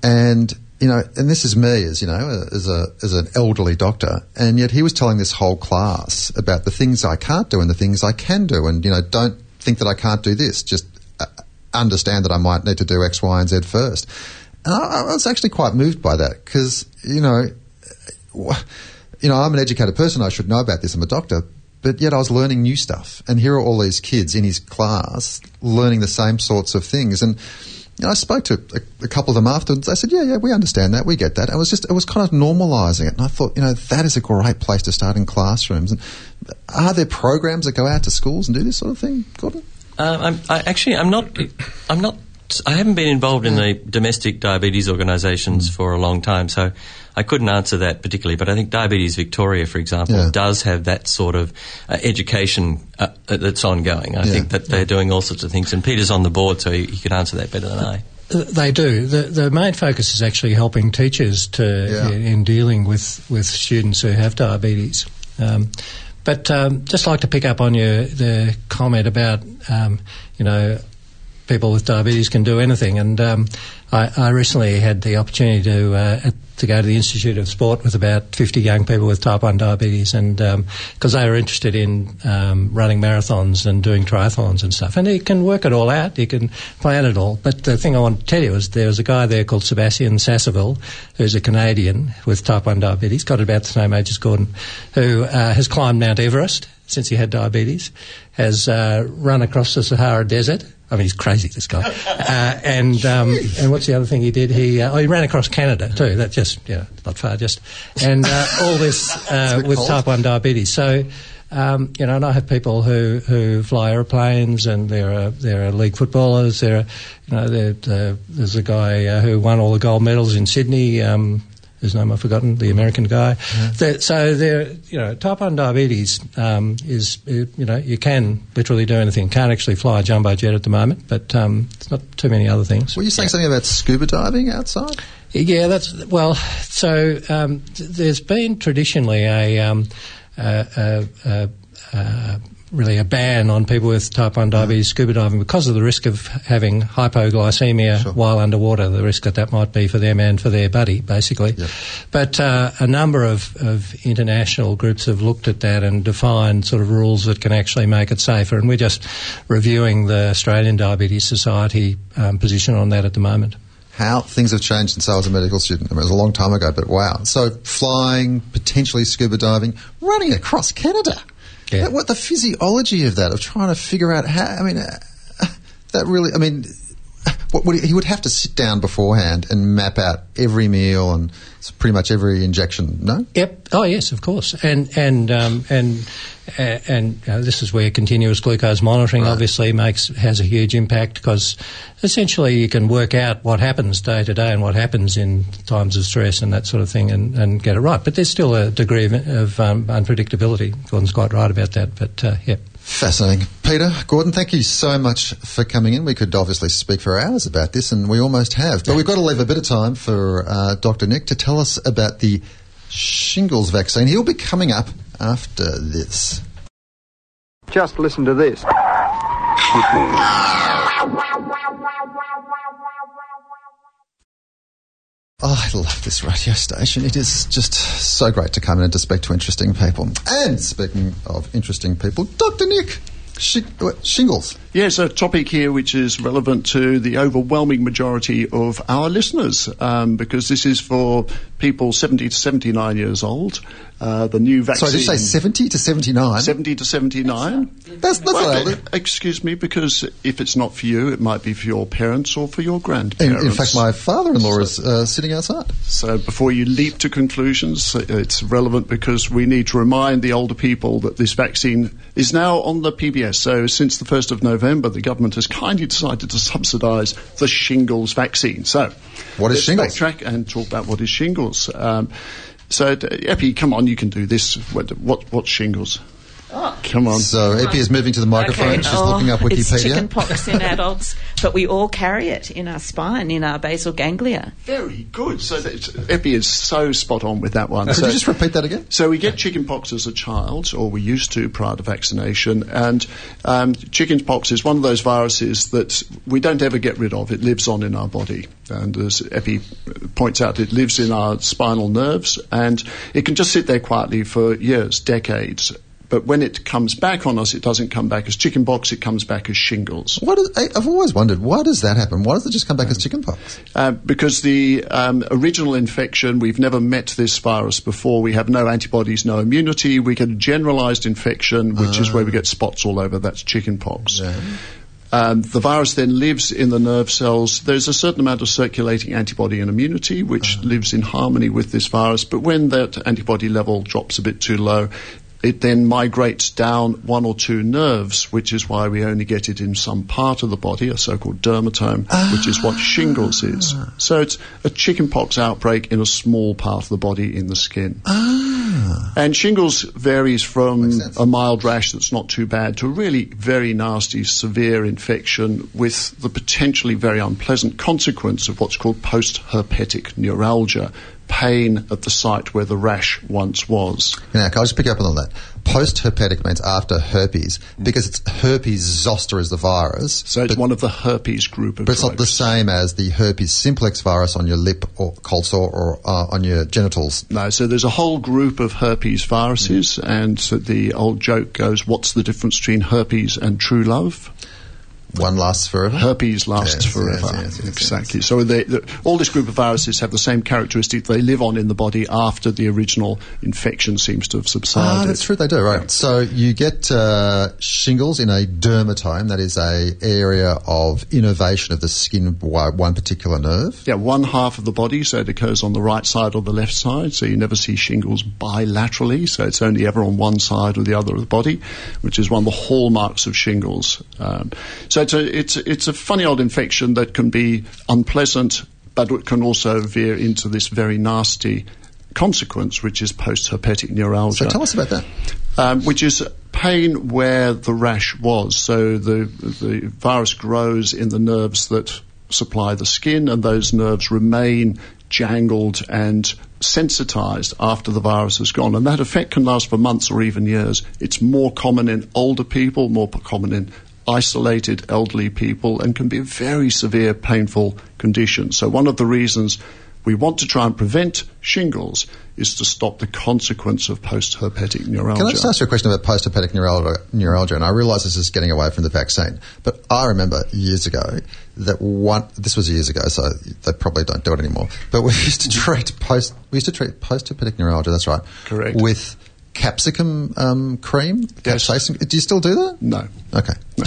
and you know, and this is me as you know, as a as an elderly doctor, and yet he was telling this whole class about the things I can't do and the things I can do, and you know, don't think that I can't do this. Just uh, understand that I might need to do X, Y, and Z first. And I, I was actually quite moved by that because you know, you know, I'm an educated person. I should know about this. I'm a doctor, but yet I was learning new stuff. And here are all these kids in his class learning the same sorts of things. And you know, I spoke to a, a, couple of them afterwards. They said, "Yeah, yeah, we understand that. We get that." It was just, it was kind of normalising it. And I thought, you know, that is a great place to start in classrooms. And are there programs that go out to schools and do this sort of thing, Gordon? Uh, I'm, I actually, I'm not, I'm not I haven't been involved in the domestic diabetes organisations mm. for a long time, so I couldn't answer that particularly. But I think Diabetes Victoria, for example, yeah. does have that sort of uh, education uh, that's ongoing. I yeah. think that they're doing all sorts of things, and Peter's on the board, so he, he can answer that better than I. they do. The, the main focus is actually helping teachers to Yeah. in, in dealing with, with students who have diabetes. Um, but um, just like to pick up on your the comment about um, you know people with diabetes can do anything, and um, I, I recently had the opportunity to uh, to go to the Institute of Sport with about 50 young people with type 1 diabetes, and because they were interested in um, running marathons and doing triathlons and stuff, and you can work it all out, you can plan it all. But the thing I want to tell you is there was a guy there called Sebastian Sasseville, who's a Canadian with type 1 diabetes, got about the same age as Gordon, who uh, has climbed Mount Everest since he had diabetes, has uh, run across the Sahara Desert. I mean, he's crazy, this guy. Uh, and um, and what's the other thing he did? He uh, oh, he ran across Canada too. That's just you know not far, just and uh, all this uh, with cold. type one diabetes. So. Um, you know, and I have people who, who fly aeroplanes, and there are there are league footballers. There are, you know, there, uh, there's a guy uh, who won all the gold medals in Sydney. Um, whose name I've forgotten, the American guy. That- so there, you know, type one diabetes um, is, you know, you can literally do anything. Can't actually fly a jumbo jet at the moment, but um, there's not too many other things. Were you saying something about scuba diving outside? Yeah, that's well. So um, there's been traditionally a, um, a, a, a, a really a ban on people with type one diabetes scuba diving because of the risk of having hypoglycemia Sure. while underwater. The risk that that might be for them and for their buddy, basically. Yep. But uh, a number of, of international groups have looked at that and defined sort of rules that can actually make it safer. And we're just reviewing the Australian Diabetes Society um, position on that at the moment. How things have changed since I was a medical student. I mean, it was a long time ago, but wow. So flying, potentially scuba diving, running across Canada. Yeah. What the physiology of that, of trying to figure out how, I mean, uh, that really, I mean, he, he would have to sit down beforehand and map out every meal and pretty much every injection, no? Yep. Oh, yes, of course. And and um, and and uh, this is where continuous glucose monitoring Right. obviously makes has a huge impact because essentially you can work out what happens day to day and what happens in times of stress and that sort of thing and, and get it right. But there's still a degree of, of um, unpredictability. Gordon's quite right about that. But uh, yeah. Fascinating. Peter, Gordon, thank you so much for coming in. We could obviously speak for hours about this, and we almost have. But we've got to leave a bit of time for uh, Dr. Nick to tell us about the shingles vaccine. He'll be coming up after this. Just listen to this. Oh, I love this radio station. It is just so great to come in and to speak to interesting people. And speaking of interesting people, Dr. Nick, what, shingles. Yes, a topic here which is relevant to the overwhelming majority of our listeners, um, because this is for people 70 to 79 years old. Uh, the new vaccine. Sorry, did you say 70 to 79? 70 to 79? That's, that's Well, excuse me, because if it's not for you, it might be for your parents or for your In, grandparents. in fact, my father-in-law is uh, sitting outside. So before you leap to conclusions, it's relevant because we need to remind the older people that this vaccine is now on the PBS. So since the 1st of November, the government has kindly decided to subsidise the shingles vaccine. So What is shingles? backtrack and talk about what is shingles. Um, so, uh, d- Epi, come on, you can do this. What, what, what's shingles? Come on. So Epi is moving to the microphone. Okay, She's oh, looking up Wikipedia. It's Wikipedia. chickenpox in adults, but we all carry it in our spine, in our basal ganglia. Very good. So that, Epi is so spot on with that one. Could so, you just repeat that again? So we get chickenpox as a child, or we used to prior to vaccination, and um, chickenpox is one of those viruses that we don't ever get rid of. It lives on in our body, and as Epi points out, it lives in our spinal nerves, and it can just sit there quietly for years, decades. But when it comes back on us, it doesn't come back as chickenpox; it comes back as shingles. What is, I've always wondered, why does that happen? Why does it just come back as chickenpox? Uh, because the um, original infection, we've never met this virus before. We have no antibodies, no immunity. We get a generalized infection, which is where we get spots all over. That's chickenpox. Um, the virus then lives in the nerve cells. There's a certain amount of circulating antibody and immunity, which lives in harmony with this virus. But when that antibody level drops a bit too low, it then migrates down one or two nerves, which is why we only get it in some part of the body, a so-called dermatome, which is what shingles is. Ah. So it's a chickenpox outbreak in a small part of the body in the skin. Ah. And shingles varies from a mild rash that's not too bad to a really very nasty, severe infection with the potentially very unpleasant consequence of what's called post-herpetic neuralgia, pain at the site where the rash once was. Now, can I just pick up on that? Post herpetic means after herpes because it's herpes zoster is the virus. So it's one of the herpes group of but it's not the same as the herpes simplex virus on your lip or cold sore or uh, on your genitals. No, so there's a whole group of herpes viruses, and so the old joke goes, "What's the difference between herpes and true love?" One lasts forever. Herpes lasts Yes, forever. yes, yes, exactly. So they, the, all this group of viruses have the same characteristic. They live on in the body after the original infection seems to have subsided. Ah, that's true. They do right. So you get uh, shingles in a dermatome. That is a area of innervation of the skin by one particular nerve. Yeah, one half of the body, so it occurs on the right side or the left side. So you never see shingles bilaterally, so it's only ever on one side or the other of the body, which is one of the hallmarks of shingles. Um, so it's a, it's, it's a funny old infection that can be unpleasant, but it can also veer into this very nasty consequence, which is post-herpetic neuralgia. So tell us about that. um, which is pain where the rash was. So the the virus grows in the nerves that supply the skin, and those nerves remain jangled and sensitized after the virus has gone. And that effect can last for months or even years. It's more common in older people, more common in isolated elderly people, and can be a very severe, painful condition. So one of the reasons we want to try and prevent shingles is to stop the consequence of post-herpetic neuralgia. Can I just ask you a question about post-herpetic neuralgia, neuralgia? And I realise this is getting away from the vaccine, but I remember years ago that one. This was years ago, so they probably don't do it anymore. But we used to treat post. We used to treat post-herpetic neuralgia. That's right. Correct. With capsicum um, cream. Yes. Capsaicin. Do you still do that? No. Okay.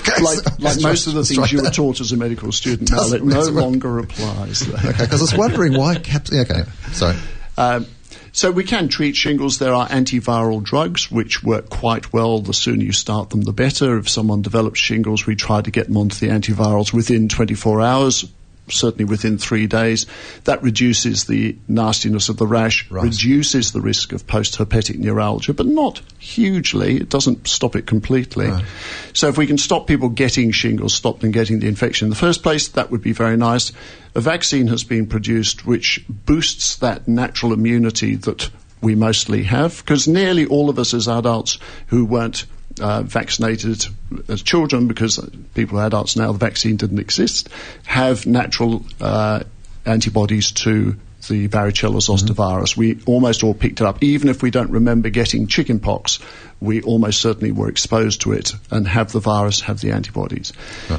Okay, Like, so- like most of the things you were taught as a medical student, now it no longer applies. Okay, because I was wondering why caps. Okay, sorry. Um, so we can treat shingles. There are antiviral drugs which work quite well. The sooner you start them, the better. If someone develops shingles, we try to get them onto the antivirals within 24 hours, certainly within three days. That reduces the nastiness of the rash, Right. reduces the risk of post-herpetic neuralgia, but not hugely. It doesn't stop it completely. Right. So if we can stop people getting shingles, stop them getting the infection in the first place, that would be very nice. A vaccine has been produced which boosts that natural immunity that we mostly have, because nearly all of us as adults who weren't uh, vaccinated as children, because people are adults now, the vaccine didn't exist, have natural uh, antibodies to the varicella zoster virus. We almost all picked it up. Even if we don't remember getting chickenpox, we almost certainly were exposed to it and have the virus, have the antibodies.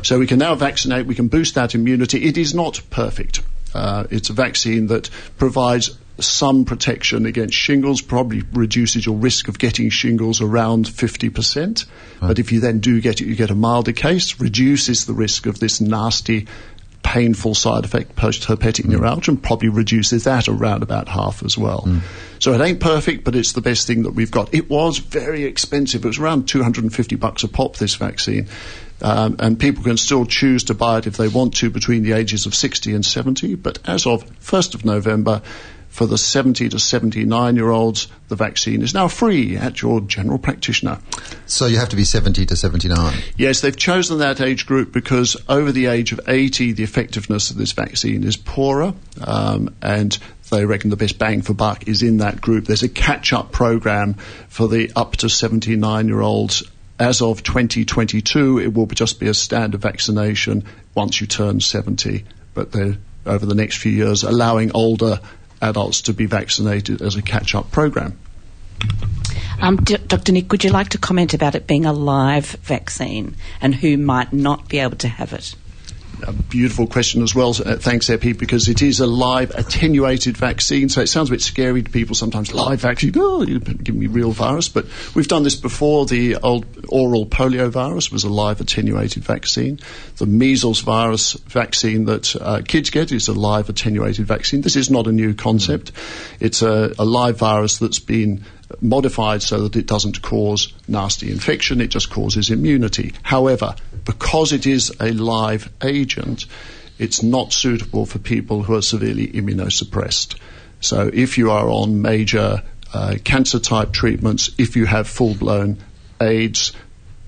So we can now vaccinate, we can boost that immunity. It is not perfect. Uh, it's a vaccine that provides some protection against shingles, probably reduces your risk of getting shingles around 50%. But if you then do get it, you get a milder case, reduces the risk of this nasty painful side effect, post-herpetic neuralgia, and probably reduces that around about half as well. So it ain't perfect, but it's the best thing that we've got. It was very expensive. It was around 250 bucks a pop, this vaccine. Um, and people can still choose to buy it if they want to between the ages of 60 and 70. But as of 1st of November, for the 70 to 79 year olds, the vaccine is now free at your general practitioner. So you have to be 70 to 79. Yes, they've chosen that age group because over the age of 80, the effectiveness of this vaccine is poorer, um, and they reckon the best bang for buck is in that group. There's a catch-up program for the up to 79-year-olds. As of 2022, it will just be a standard vaccination once you turn 70, but they're over the next few years allowing older adults to be vaccinated as a catch-up program. Um, D- Dr. Nick, would you like to comment about it being a live vaccine and who might not be able to have it? A beautiful question as well. Uh, thanks, Epi, because it is a live attenuated vaccine. So it sounds a bit scary to people sometimes. Live vaccine, oh, you're giving me real virus. But we've done this before. The old oral polio virus was a live attenuated vaccine. The measles virus vaccine that uh, kids get is a live attenuated vaccine. This is not a new concept. It's a, a live virus that's been modified so that it doesn't cause nasty infection, it just causes immunity. However, because it is a live agent, it's not suitable for people who are severely immunosuppressed. So if you are on major uh, cancer type treatments, if you have full blown AIDS,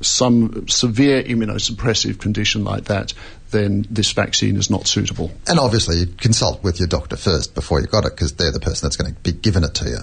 some severe immunosuppressive condition like that, then this vaccine is not suitable. And obviously, you consult with your doctor first before you got it because they're the person that's going to be giving it to you.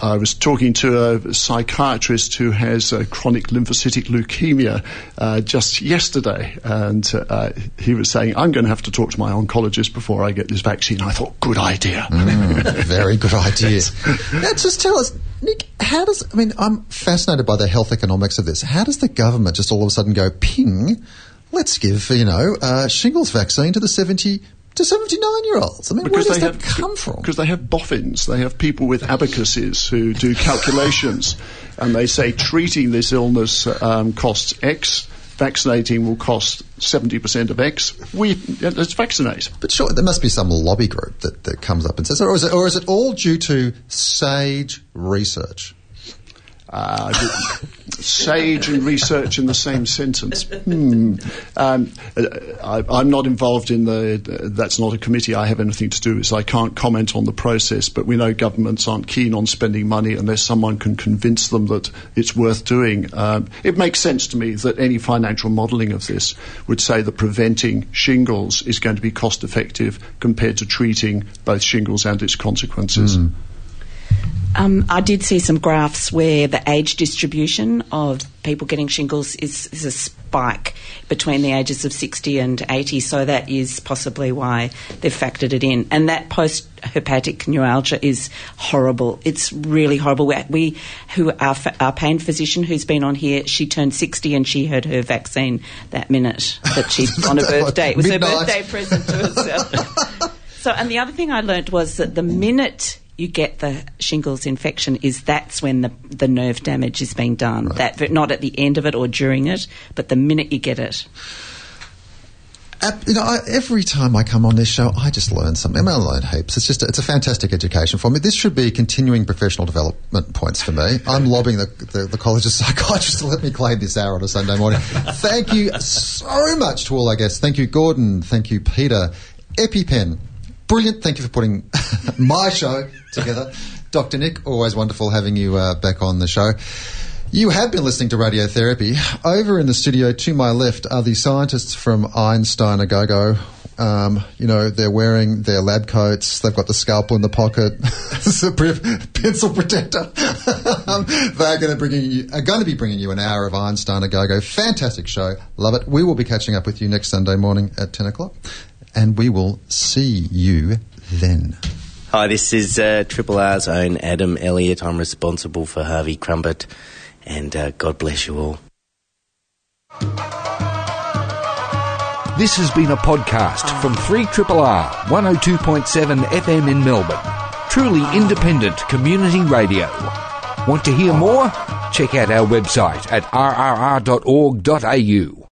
I was talking to a psychiatrist who has chronic lymphocytic leukemia uh, just yesterday, and uh, he was saying, I'm going to have to talk to my oncologist before I get this vaccine. I thought, good idea. Mm, very good idea. now, just tell us, Nick, how does, I mean, I'm fascinated by the health economics of this. How does the government just all of a sudden go, ping, let's give, you know, uh, shingles vaccine to the 70 to 79 year olds? I mean, because where does that have, come from? Because they have boffins. They have people with abacuses who do calculations, and they say treating this illness um, costs X. Vaccinating will cost 70% of X. We, let's vaccinate. But sure, there must be some lobby group that, that comes up and says, or is, it, or is it all due to sage research? Uh, sage and research in the same sentence. Hmm. Um, I, am not involved in the. That's not a committee I have anything to do with, so I can't comment on the process. But we know governments aren't keen on spending money unless someone can convince them that it's worth doing. Um, it makes sense to me that any financial modelling of this would say that preventing shingles is going to be cost effective compared to treating both shingles and its consequences. Mm. Um, I did see some graphs where the age distribution of people getting shingles is, is, a spike between the ages of 60 and 80, so that is possibly why they've factored it in. And that post hepatic neuralgia is horrible. It's really horrible. We, we who our, our pain physician who's been on here, she turned 60 and she had her vaccine that minute that she on her birthday. It was Midnight. her birthday present to herself. so, and the other thing I learnt was that the minute you get the shingles infection is that's when the, the nerve damage is being done. Right. That not at the end of it or during it, but the minute you get it. You know, I, every time I come on this show, I just learn something. I, mean, I learn heaps. It's just a, it's a fantastic education for me. This should be continuing professional development points for me. I'm lobbying the, the, the College of Psychiatrists to let me claim this hour on a Sunday morning. Thank you so much to all our guests. Thank you, Gordon. Thank you, Peter. EpiPen. Brilliant. Thank you for putting my show together. Dr. Nick, always wonderful having you uh, back on the show. You have been listening to Radiotherapy. Over in the studio to my left are the scientists from Einstein A Go. Um, you know, they're wearing their lab coats. They've got the scalpel in the pocket, pencil protector. um, they're going to bring you, are going to be bringing you an hour of Einstein A Go Go. Fantastic show. Love it. We will be catching up with you next Sunday morning at 10 o'clock. And we will see you then. Hi, this is uh, Triple R's own Adam Elliot. I'm responsible for Harvie Krumpet, and uh, God bless you all. This has been a podcast from 3RRR 102.7 FM in Melbourne. Truly independent community radio. Want to hear more? Check out our website at rrr.org.au.